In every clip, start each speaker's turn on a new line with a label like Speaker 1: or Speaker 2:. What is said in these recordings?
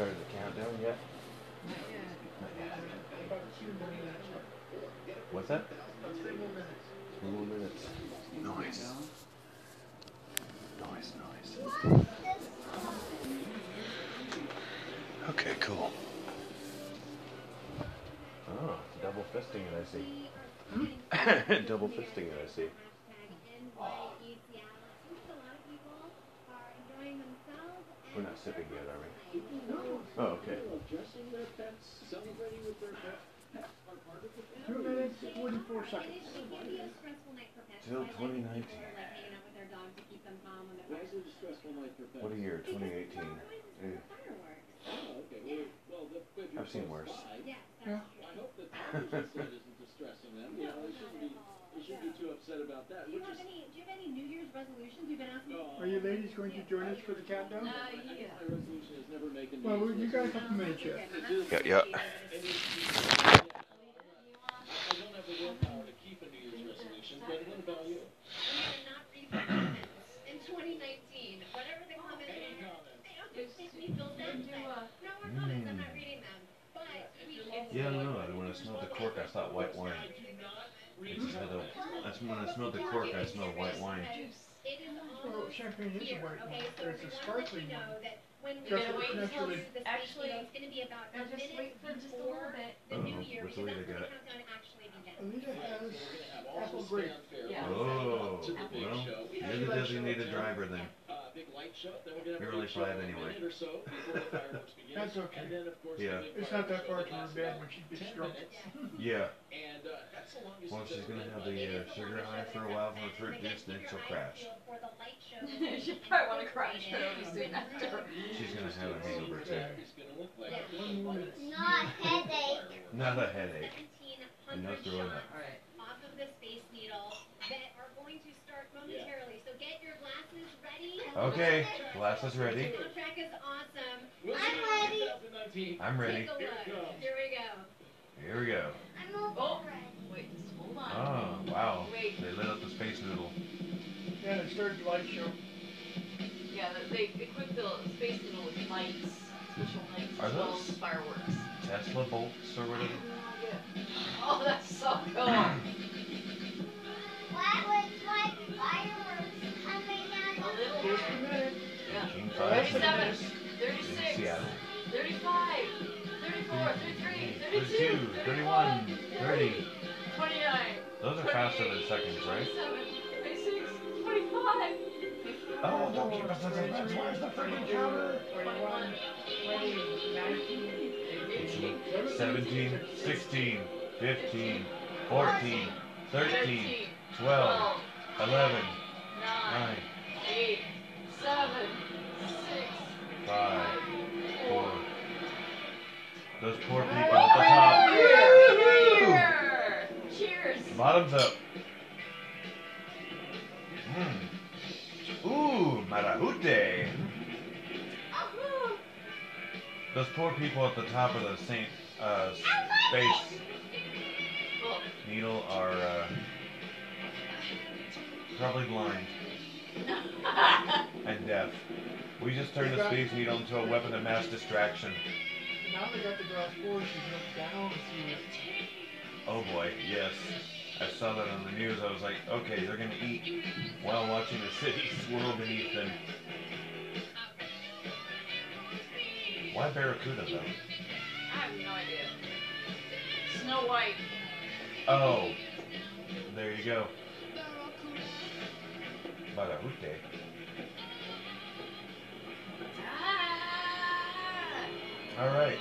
Speaker 1: started the countdown yet? What's that?
Speaker 2: Three more minutes.
Speaker 1: Nice. Nice, nice. Okay, cool. Oh, double fisting it, I see. double fisting it, I see. We're not sipping yet, are we? Oh, okay.
Speaker 2: Two minutes, forty-four seconds.
Speaker 1: Till 2019. What a year, 2018. Ew. I've seen worse.
Speaker 2: Yeah.
Speaker 3: Do you have any, do you have any New Year's resolutions you've been asking?
Speaker 2: Are you ladies going to join us for the countdown?
Speaker 4: Uh, yeah.
Speaker 2: Well, we- you got a couple minutes yet.
Speaker 1: Yeah, yeah.
Speaker 3: In 2019, whatever the comments are, they don't just make me feel bad.
Speaker 4: Do,
Speaker 3: No more comments, I'm not reading them. But we can.
Speaker 1: Yeah, no, no. When I smelled the cork, I thought white wine. I that's when I smelled the cork, I smelled white wine.
Speaker 3: It is
Speaker 2: Well,
Speaker 3: almost
Speaker 2: champagne is a
Speaker 3: here,
Speaker 2: white
Speaker 3: okay?
Speaker 2: wine.
Speaker 3: So
Speaker 2: There's a
Speaker 3: we wanna let
Speaker 2: sparkling
Speaker 3: you know
Speaker 2: one.
Speaker 3: that when we
Speaker 2: Just
Speaker 3: go
Speaker 2: for
Speaker 3: to
Speaker 2: naturally-
Speaker 3: the space,
Speaker 4: Actually-
Speaker 3: you it's gonna be about a
Speaker 4: Now just
Speaker 3: minute
Speaker 4: wait for just a little
Speaker 3: before
Speaker 4: bit.
Speaker 3: the new
Speaker 1: Uh-oh,
Speaker 3: year,
Speaker 1: what's the
Speaker 3: because
Speaker 1: way
Speaker 3: that's
Speaker 1: they
Speaker 3: when
Speaker 1: got
Speaker 3: the
Speaker 1: it?
Speaker 3: countdown actually begins.
Speaker 2: Anita has apple grape.
Speaker 4: Yeah.
Speaker 1: Oh, well, you're the designated driver then. Big light show. Then You're only five anyway.
Speaker 2: That's okay.
Speaker 1: Yeah,
Speaker 2: It's not that far to her bed when she gets drunk.
Speaker 1: yeah. and that's the Well, she's gonna have the uh, sugar high for a while from the fruit juice, then she'll crash.
Speaker 3: For the light show.
Speaker 4: She probably want to crash fairly soon after.
Speaker 1: She's gonna have a hangover too.
Speaker 2: One more minute.
Speaker 5: Headache.
Speaker 1: Not a headache. And no throwing up.
Speaker 4: Alright.
Speaker 3: off of the Space Needle that are going to start momentarily. So get your glasses ready.
Speaker 1: Okay, glasses ready.
Speaker 3: The soundtrack is awesome.
Speaker 5: I'm ready.
Speaker 1: I'm ready.
Speaker 3: Take a look. Here we go.
Speaker 1: Here we go.
Speaker 5: I'm all
Speaker 4: Oh.
Speaker 5: ready.
Speaker 4: Wait, just hold on.
Speaker 1: Oh, wow.
Speaker 4: Wait.
Speaker 1: They lit up the space noodle.
Speaker 2: Yeah, it started the light show.
Speaker 4: Yeah, they they equipped the space needle with lights, special lights,
Speaker 1: Are
Speaker 4: as well
Speaker 1: those-
Speaker 4: as fireworks.
Speaker 1: Tesla bolts or whatever.
Speaker 4: Oh, that's so cool.
Speaker 5: Why was my fireworks coming
Speaker 4: A
Speaker 5: out?
Speaker 4: little.
Speaker 2: Just a minute.
Speaker 4: Yeah.
Speaker 1: 18,
Speaker 2: Less than
Speaker 4: 37,
Speaker 2: this.
Speaker 4: 36,
Speaker 1: Seattle.
Speaker 4: 35, 34, 33, 32,
Speaker 1: 32, 31, 30.
Speaker 4: 29.
Speaker 1: Those are faster than seconds, right?
Speaker 4: 27, 26, 25,
Speaker 1: Oh, don't keep us the fence. Where's the freaking counter?
Speaker 2: 21, 20, 19, 18,
Speaker 1: 17, 16, 15, 14, 13,
Speaker 4: 13,
Speaker 1: 12, 11, Up. Mmm. Ooh, marahute. Those poor people at the top of the Saint uh, space needle are uh, probably blind and deaf. We just turned the space needle into a weapon of mass distraction.
Speaker 2: Now they got the glass floor, she jumped down through it.
Speaker 1: Oh boy, yes. I saw that on the news. I was like, okay, they're gonna eat while watching the city swirl beneath them. Why Barracuda though?
Speaker 4: I have no idea. Snow White.
Speaker 1: Oh, there you go. Barahute.
Speaker 4: Ah!
Speaker 1: All right.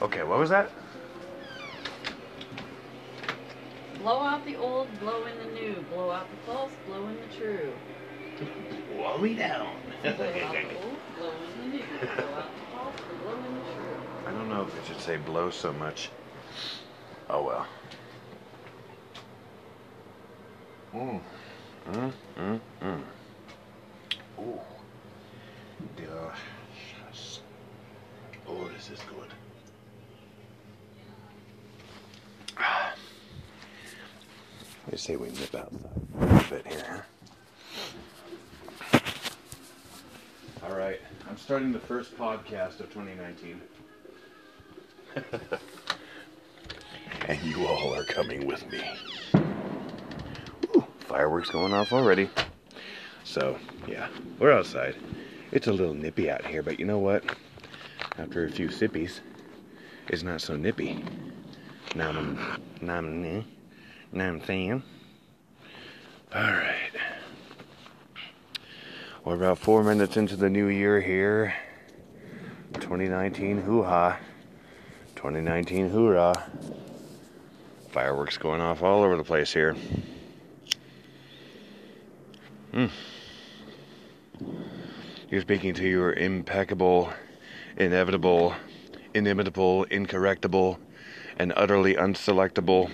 Speaker 4: Okay,
Speaker 1: what was that?
Speaker 4: Blow out the old, blow in the new. Blow out the false, blow in the true.
Speaker 1: blow me down.
Speaker 4: blow out the old, blow in the new. Blow out the false, blow in the true.
Speaker 1: I don't know if it should say blow so much. Oh well. Hmm. Hmm. Hmm. Hmm. Outside a bit here. All right, I'm starting the first podcast of 2019. and you all are coming with me. Ooh, fireworks going off already. So, yeah, we're outside. It's a little nippy out here, but you know what? After a few sippies, it's not so nippy. Now I'm, now I'm, now I'm saying. All right. We're about four minutes into the new year here. 2019 hoo ha. 2019 hoorah. Fireworks going off all over the place here. Hmm. You're speaking to your impeccable, inevitable, inimitable, incorrectable, and utterly unselectable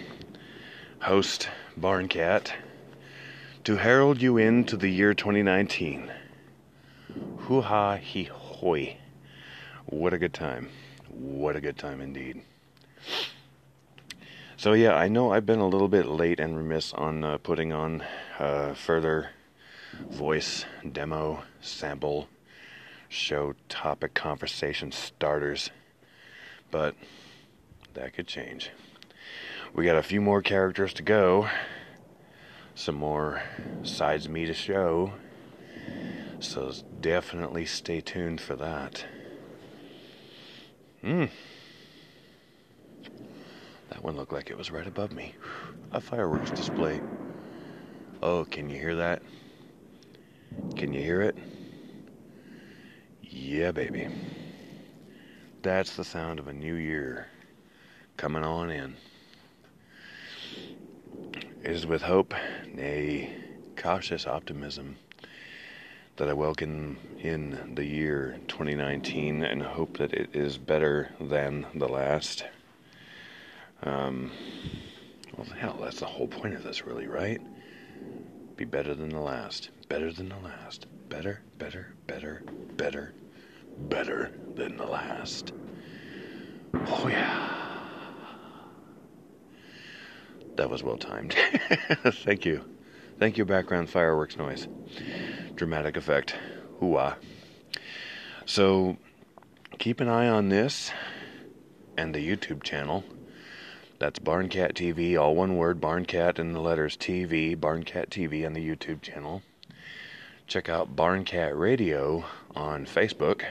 Speaker 1: host, Barncat, to herald you into the year 2019. Hoo ha he hoy. What a good time. What a good time indeed. So, yeah, I know I've been a little bit late and remiss on uh, putting on uh, further voice demo sample show topic conversation starters, but that could change. We got a few more characters to go, some more sides me to show, so definitely stay tuned for that. Hmm. That one looked like it was right above me. A fireworks display. Oh, can you hear that? Can you hear it? Yeah, baby. That's the sound of a new year coming on in. It is with hope, nay, cautious optimism, that I welcome in the year 2019 and hope that it is better than the last. Um, well, hell, that's the whole point of this, really, right? Be better than the last. Better than the last. Better, better, better, better, better than the last. Oh, yeah. That was well timed. Thank you. Thank you, background fireworks noise. Dramatic effect. Hooah. So, keep an eye on this and the YouTube channel. That's Barncat TV, all one word, Barncat and the letters TV, Barncat TV on the YouTube channel. Check out Barncat Radio on Facebook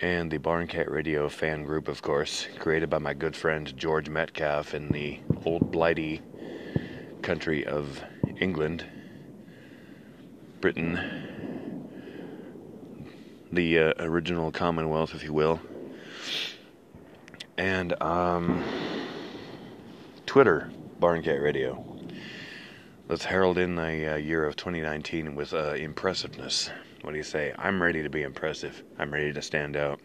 Speaker 1: and the Barncat Radio fan group, of course, created by my good friend George Metcalf in the old blighty country of England, Britain, the uh, original Commonwealth, if you will, and um, Twitter, Barncat Radio. Let's herald in the uh, year of 2019 with uh, impressiveness. What do you say? I'm ready to be impressive. I'm ready to stand out.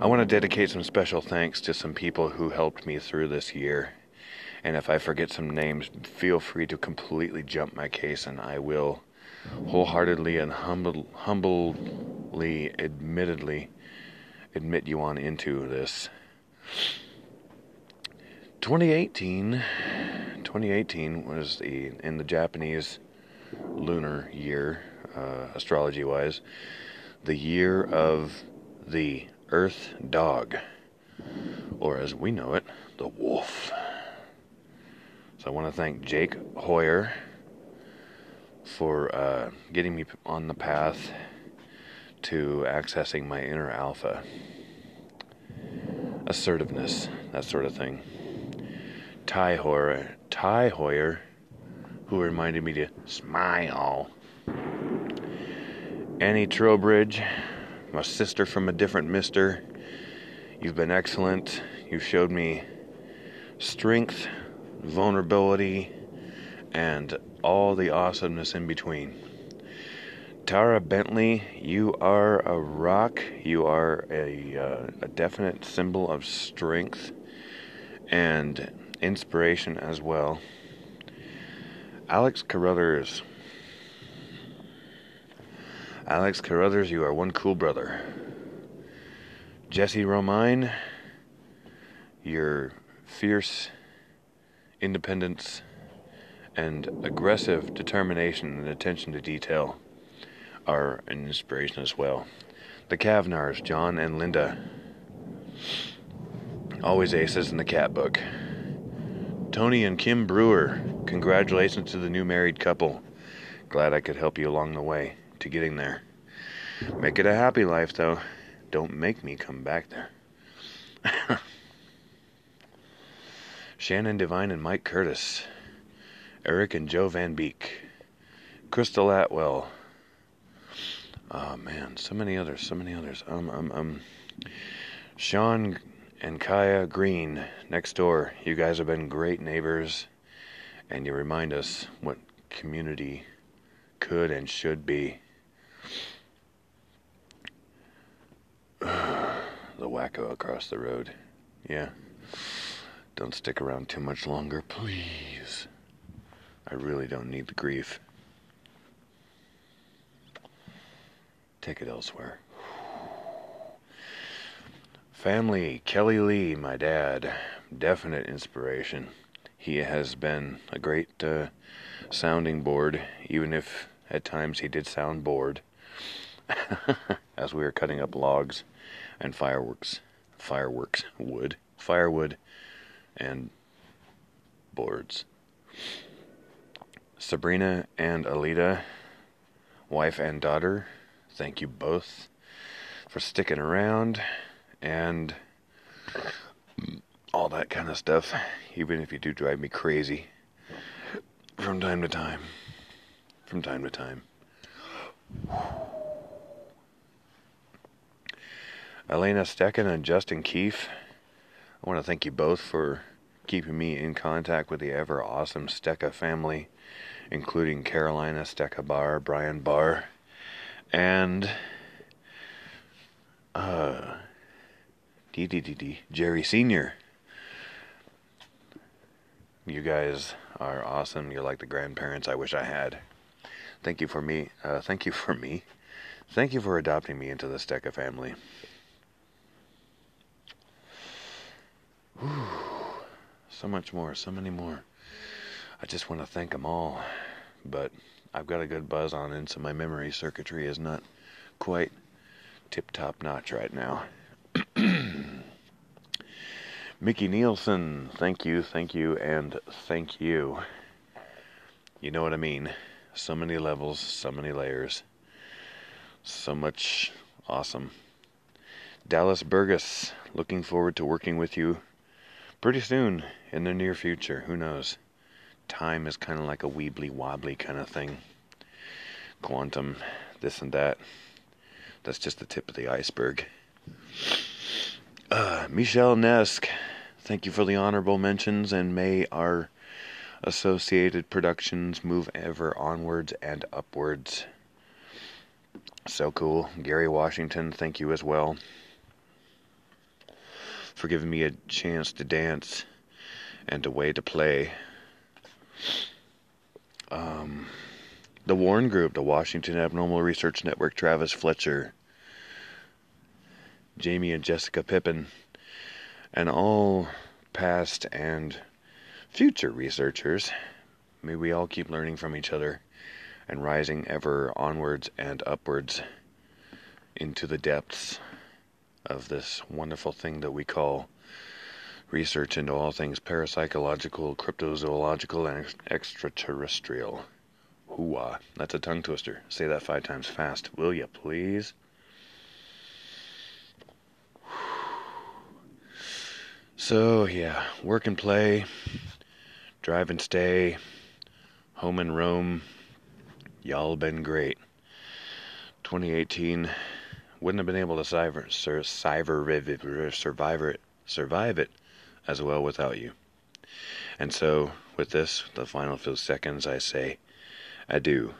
Speaker 1: I want to dedicate some special thanks to some people who helped me through this year. And if I forget some names, feel free to completely jump my case and I will wholeheartedly and humble, humbly, admittedly admit you on into this. 2018 2018 was the in the Japanese lunar year uh, astrology wise the year of the earth dog or as we know it the wolf. So I want to thank Jake Hoyer for uh, getting me on the path to accessing my inner alpha. Assertiveness that sort of thing Ty Hoyer, Ty Hoyer, who reminded me to smile. Annie Trowbridge, my sister from a different mister. You've been excellent. You've showed me strength, vulnerability, and all the awesomeness in between. Tara Bentley, you are a rock. You are a, uh, a definite symbol of strength and inspiration as well. Alex Carruthers. Alex Carruthers, you are one cool brother. Jesse Romine, your fierce independence and aggressive determination and attention to detail are an inspiration as well. The Kavnars, John and Linda, always aces in the cat book. Tony and Kim Brewer, congratulations to the new married couple. Glad I could help you along the way to getting there. Make it a happy life, though. Don't make me come back there. Shannon Devine and Mike Curtis. Eric and Joe Van Beek. Crystal Atwell. Oh man, so many others, so many others. Um, um, um. Sean and Kaya Green next door. You guys have been great neighbors, and you remind us what community could and should be. the wacko across the road. Yeah. Don't stick around too much longer, please. I really don't need the grief. Take it elsewhere. Family, Kelly Lee, my dad, definite inspiration. He has been a great uh, sounding board, even if at times he did sound bored as we were cutting up logs and fireworks, fireworks, wood, firewood, and boards. Sabrina and Alita, wife and daughter, thank you both for sticking around and all that kind of stuff, even if you do drive me crazy from time to time. From time to time. Elena Stecken and Justin Keefe, I want to thank you both for keeping me in contact with the ever awesome Stecca family, including Carolina Stecca Barr, Brian Barr, and uh, DDDD, Jerry Sr. You guys are awesome. You're like the grandparents I wish I had. Thank you for me. Uh, thank you for me. Thank you for adopting me into the Stecca family. Whew. So much more, so many more. I just want to thank them all. But I've got a good buzz on, and so my memory circuitry is not quite tip top notch right now. Mickey Nielsen, thank you, thank you, and thank you. You know what I mean. So many levels, so many layers, so much awesome. Dallas Burgess, looking forward to working with you pretty soon in the near future. Who knows? Time is kind of like a weebly wobbly kind of thing. Quantum, this and that. That's just the tip of the iceberg. Michelle Nesk, thank you for the honorable mentions, and may our associated productions move ever onwards and upwards. So cool. Gary Washington, thank you as well for giving me a chance to dance and a way to play. Um, the Warren Group, the Washington Abnormal Research Network, Travis Fletcher, Jamie and Jessica Pippin, and all past and future researchers. May we all keep learning from each other and rising ever onwards and upwards into the depths of this wonderful thing that we call research into all things parapsychological, cryptozoological, and extraterrestrial. Hooah. That's a tongue twister. Say that five times fast, will you, please? So, yeah, work and play, drive and stay, home and roam. Y'all been great. 2018 wouldn't have been able to survive, survive it, survive it as well without you. And so, with this, the final few seconds, I say adieu.